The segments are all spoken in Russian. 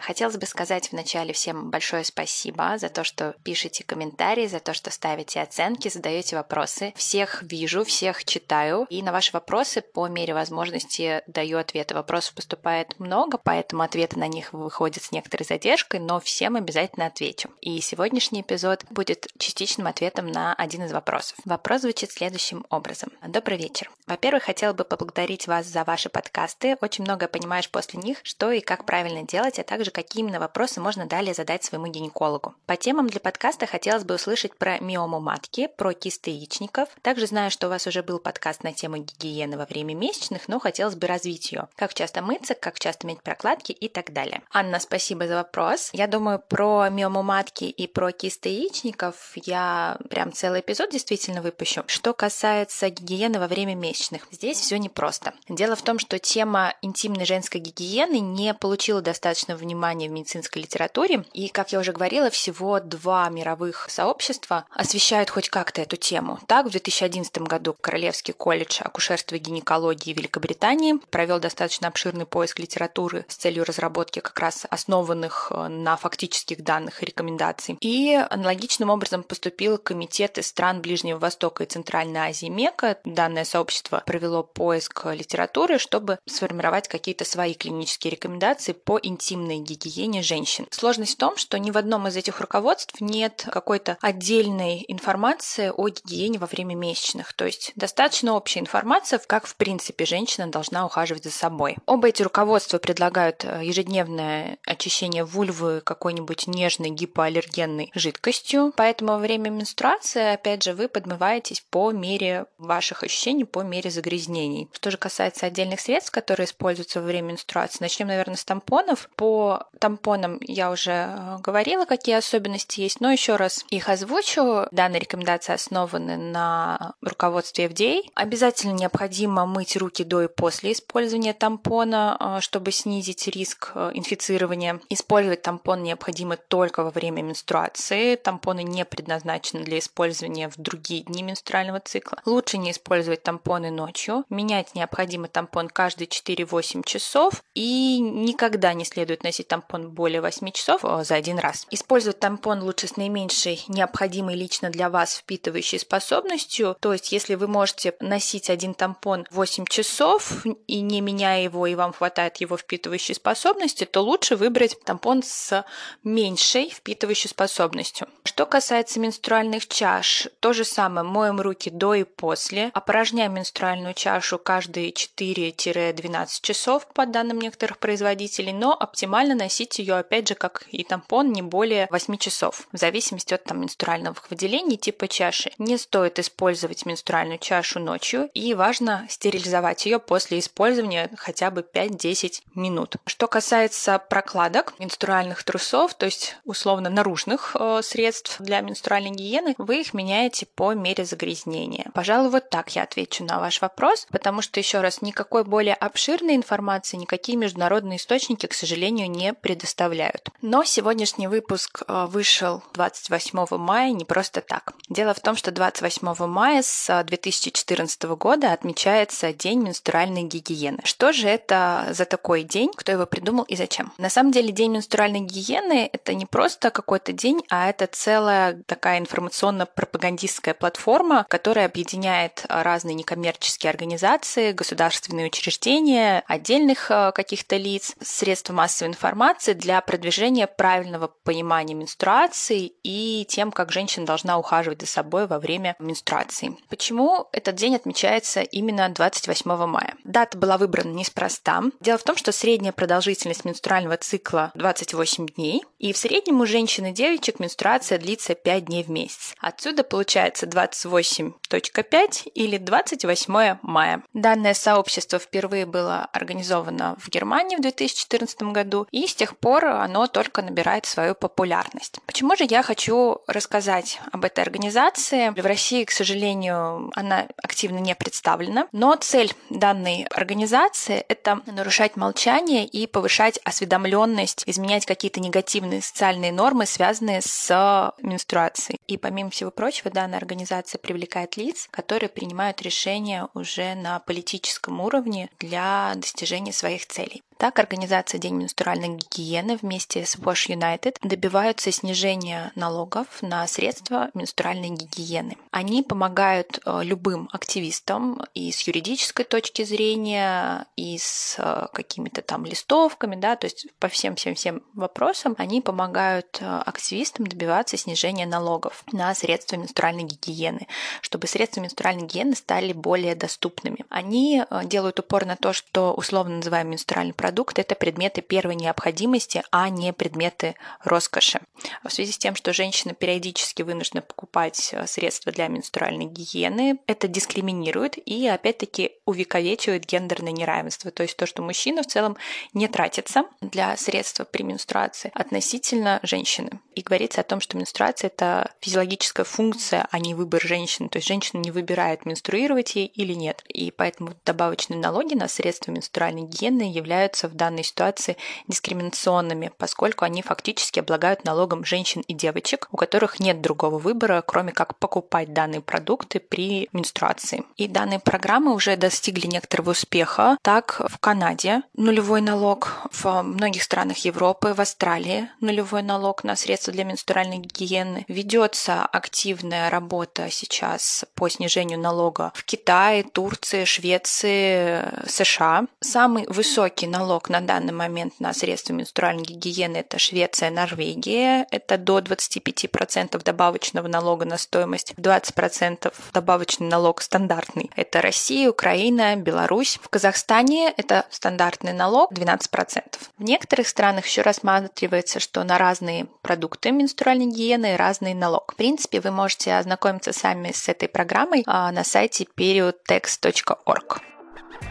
Хотелось бы сказать вначале всем большое спасибо за то, что пишете комментарии, за то, что ставите оценки, задаете вопросы. Всех вижу, всех читаю, и на ваши вопросы по мере возможности даю ответы. Вопросов поступает много, поэтому ответы на них выходят с некоторой задержкой, но всем обязательно отвечу. И сегодняшний эпизод будет частичным ответом на один из вопросов. Вопрос звучит следующим образом. Добрый вечер. Во-первых, хотела бы поблагодарить вас за ваши подкасты. Очень многое понимаешь после них, что и как правильно делать, а также какие именно вопросы можно далее задать своему гинекологу. По темам для подкаста хотелось бы услышать про миому матки, про кисты яичников. Также знаю, что у вас уже был подкаст на тему гигиены во время месячных, но хотелось бы развить ее. Как часто мыться, как часто иметь прокладки и так далее. Анна, спасибо за вопрос. Я думаю, про миому матки и про кисты яичников я прям целый эпизод действительно выпущу. Что касается гигиены во время месячных, здесь все непросто. Дело в том, что тема интимной женской гигиены не получила достаточно внимания внимания в медицинской литературе. И, как я уже говорила, всего два мировых сообщества освещают хоть как-то эту тему. Так, в 2011 году Королевский колледж акушерства и гинекологии Великобритании провел достаточно обширный поиск литературы с целью разработки как раз основанных э, на фактических данных и рекомендаций. И аналогичным образом поступил комитет из стран Ближнего Востока и Центральной Азии МЕКА. Данное сообщество провело поиск литературы, чтобы сформировать какие-то свои клинические рекомендации по интимной гигиене женщин. Сложность в том, что ни в одном из этих руководств нет какой-то отдельной информации о гигиене во время месячных. То есть достаточно общая информация, как в принципе женщина должна ухаживать за собой. Оба эти руководства предлагают э, ежедневное очищение вульвы какой-нибудь нежной гипоаллергенной жидкостью. Поэтому во время менструации, опять же, вы подмываетесь по мере ваших ощущений, по мере загрязнений. Что же касается отдельных средств, которые используются во время менструации, начнем, наверное, с тампонов. По тампонам я уже э, говорила, какие особенности есть, но еще раз их озвучу. Данные рекомендации основаны на руководстве FDA. Обязательно необходимо мыть руки до и после использования тампона, э, чтобы снизить риск э, инфицирования. Использовать тампон необходимо только во время менструации. Тампоны не предназначены для использования в другие дни менструального цикла. Лучше не использовать тампоны ночью. Менять необходимо тампон каждые 4-8 часов и никогда не следует носить тампон более 8 часов э, за один раз. Использовать тампон лучше с наименьшей необходимой лично для вас впитывающей способностью. То есть, если вы можете носить один тампон 8 часов и не меняя его, и вам хватает его впитывающей способности, то лучше выбрать тампон с меньшей впитывающей способностью. Что касается менструальных чаш, то же самое. Моем руки до и после. Опорожняем менструальную чашу каждые 4-12 часов, по данным некоторых производителей, но оптимально носить ее, опять же, как и тампон, не более 8 часов, в зависимости от там, менструальных выделений типа чаши. Не стоит использовать менструальную чашу ночью, и важно стерилизовать ее после использования хотя бы 5-10 минут. Что касается прокладок, менструальных трусов, то есть условно наружных э, средств для менструальной гигиены, вы их меняете по мере загрязнения. Пожалуй, вот так я отвечу на ваш вопрос, потому что, еще раз, никакой более обширной информации, никакие международные источники, к сожалению, не предоставляют. Но сегодняшний выпуск э, вышел 28 мая не просто так. Дело в том, что 28 мая с 2014 года отмечается День менструальной гигиены. Что же это за такой день, кто его придумал и зачем? На самом деле День менструальной гигиены — это не просто какой-то день, а это целая такая информационно-пропагандистская платформа, которая объединяет разные некоммерческие организации, государственные учреждения, отдельных э, каких-то лиц, средства массовой информации, информации для продвижения правильного понимания менструации и тем, как женщина должна ухаживать за собой во время менструации. Почему этот день отмечается именно 28 мая? Дата была выбрана неспроста. Дело в том, что средняя продолжительность менструального цикла 28 дней, и в среднем у женщин и девочек менструация длится 5 дней в месяц. Отсюда получается 28.5 или 28 мая. Данное сообщество впервые было организовано в Германии в 2014 году и с тех пор оно только набирает свою популярность. Почему же я хочу рассказать об этой организации? В России, к сожалению, она активно не представлена, но цель данной организации — это нарушать молчание и повышать осведомленность, изменять какие-то негативные социальные нормы, связанные с менструацией. И помимо всего прочего, данная организация привлекает лиц, которые принимают решения уже на политическом уровне для достижения своих целей. Так, организация День менструальной гигиены вместе с Wash United добиваются снижения налогов на средства менструальной гигиены. Они помогают э, любым активистам и с юридической точки зрения, и с э, какими-то там листовками, да, то есть по всем-всем-всем вопросам они помогают э, активистам добиваться снижения налогов на средства менструальной гигиены, чтобы средства менструальной гигиены стали более доступными. Они делают упор на то, что условно называем менструальный продукт продукт – это предметы первой необходимости, а не предметы роскоши. В связи с тем, что женщина периодически вынуждена покупать э, средства для менструальной гигиены, это дискриминирует и, опять-таки, увековечивает гендерное неравенство. То есть то, что мужчина в целом не тратится для средства при менструации относительно женщины. И говорится о том, что менструация – это физиологическая функция, а не выбор женщины. То есть женщина не выбирает, менструировать ей или нет. И поэтому добавочные налоги на средства менструальной гигиены являются являются в данной ситуации дискриминационными, поскольку они фактически облагают налогом женщин и девочек, у которых нет другого выбора, кроме как покупать данные продукты при менструации. И данные программы уже достигли некоторого успеха. Так, в Канаде нулевой налог, в многих странах Европы, в Австралии нулевой налог на средства для менструальной гигиены. Ведется активная работа сейчас по снижению налога в Китае, Турции, Швеции, США. Самый высокий налог налог на данный момент на средства менструальной гигиены это Швеция, Норвегия. Это до 25% добавочного налога на стоимость, 20% добавочный налог стандартный. Это Россия, Украина, Беларусь. В Казахстане это стандартный налог 12%. В некоторых странах еще рассматривается, что на разные продукты менструальной гигиены разный налог. В принципе, вы можете ознакомиться сами с этой программой а, на сайте periodtext.org.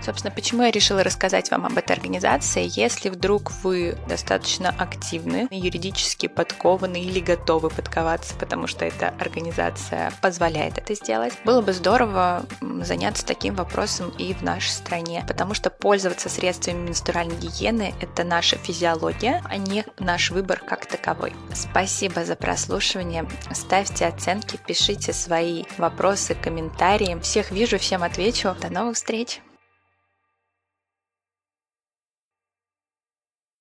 Собственно, почему я решила рассказать вам об этой организации? Если вдруг вы достаточно активны, юридически подкованы или готовы подковаться, потому что эта организация позволяет это сделать, было бы здорово заняться таким вопросом и в нашей стране, потому что пользоваться средствами менструальной гигиены – это наша физиология, а не наш выбор как таковой. Спасибо за прослушивание. Ставьте оценки, пишите свои вопросы, комментарии. Всех вижу, всем отвечу. До новых встреч!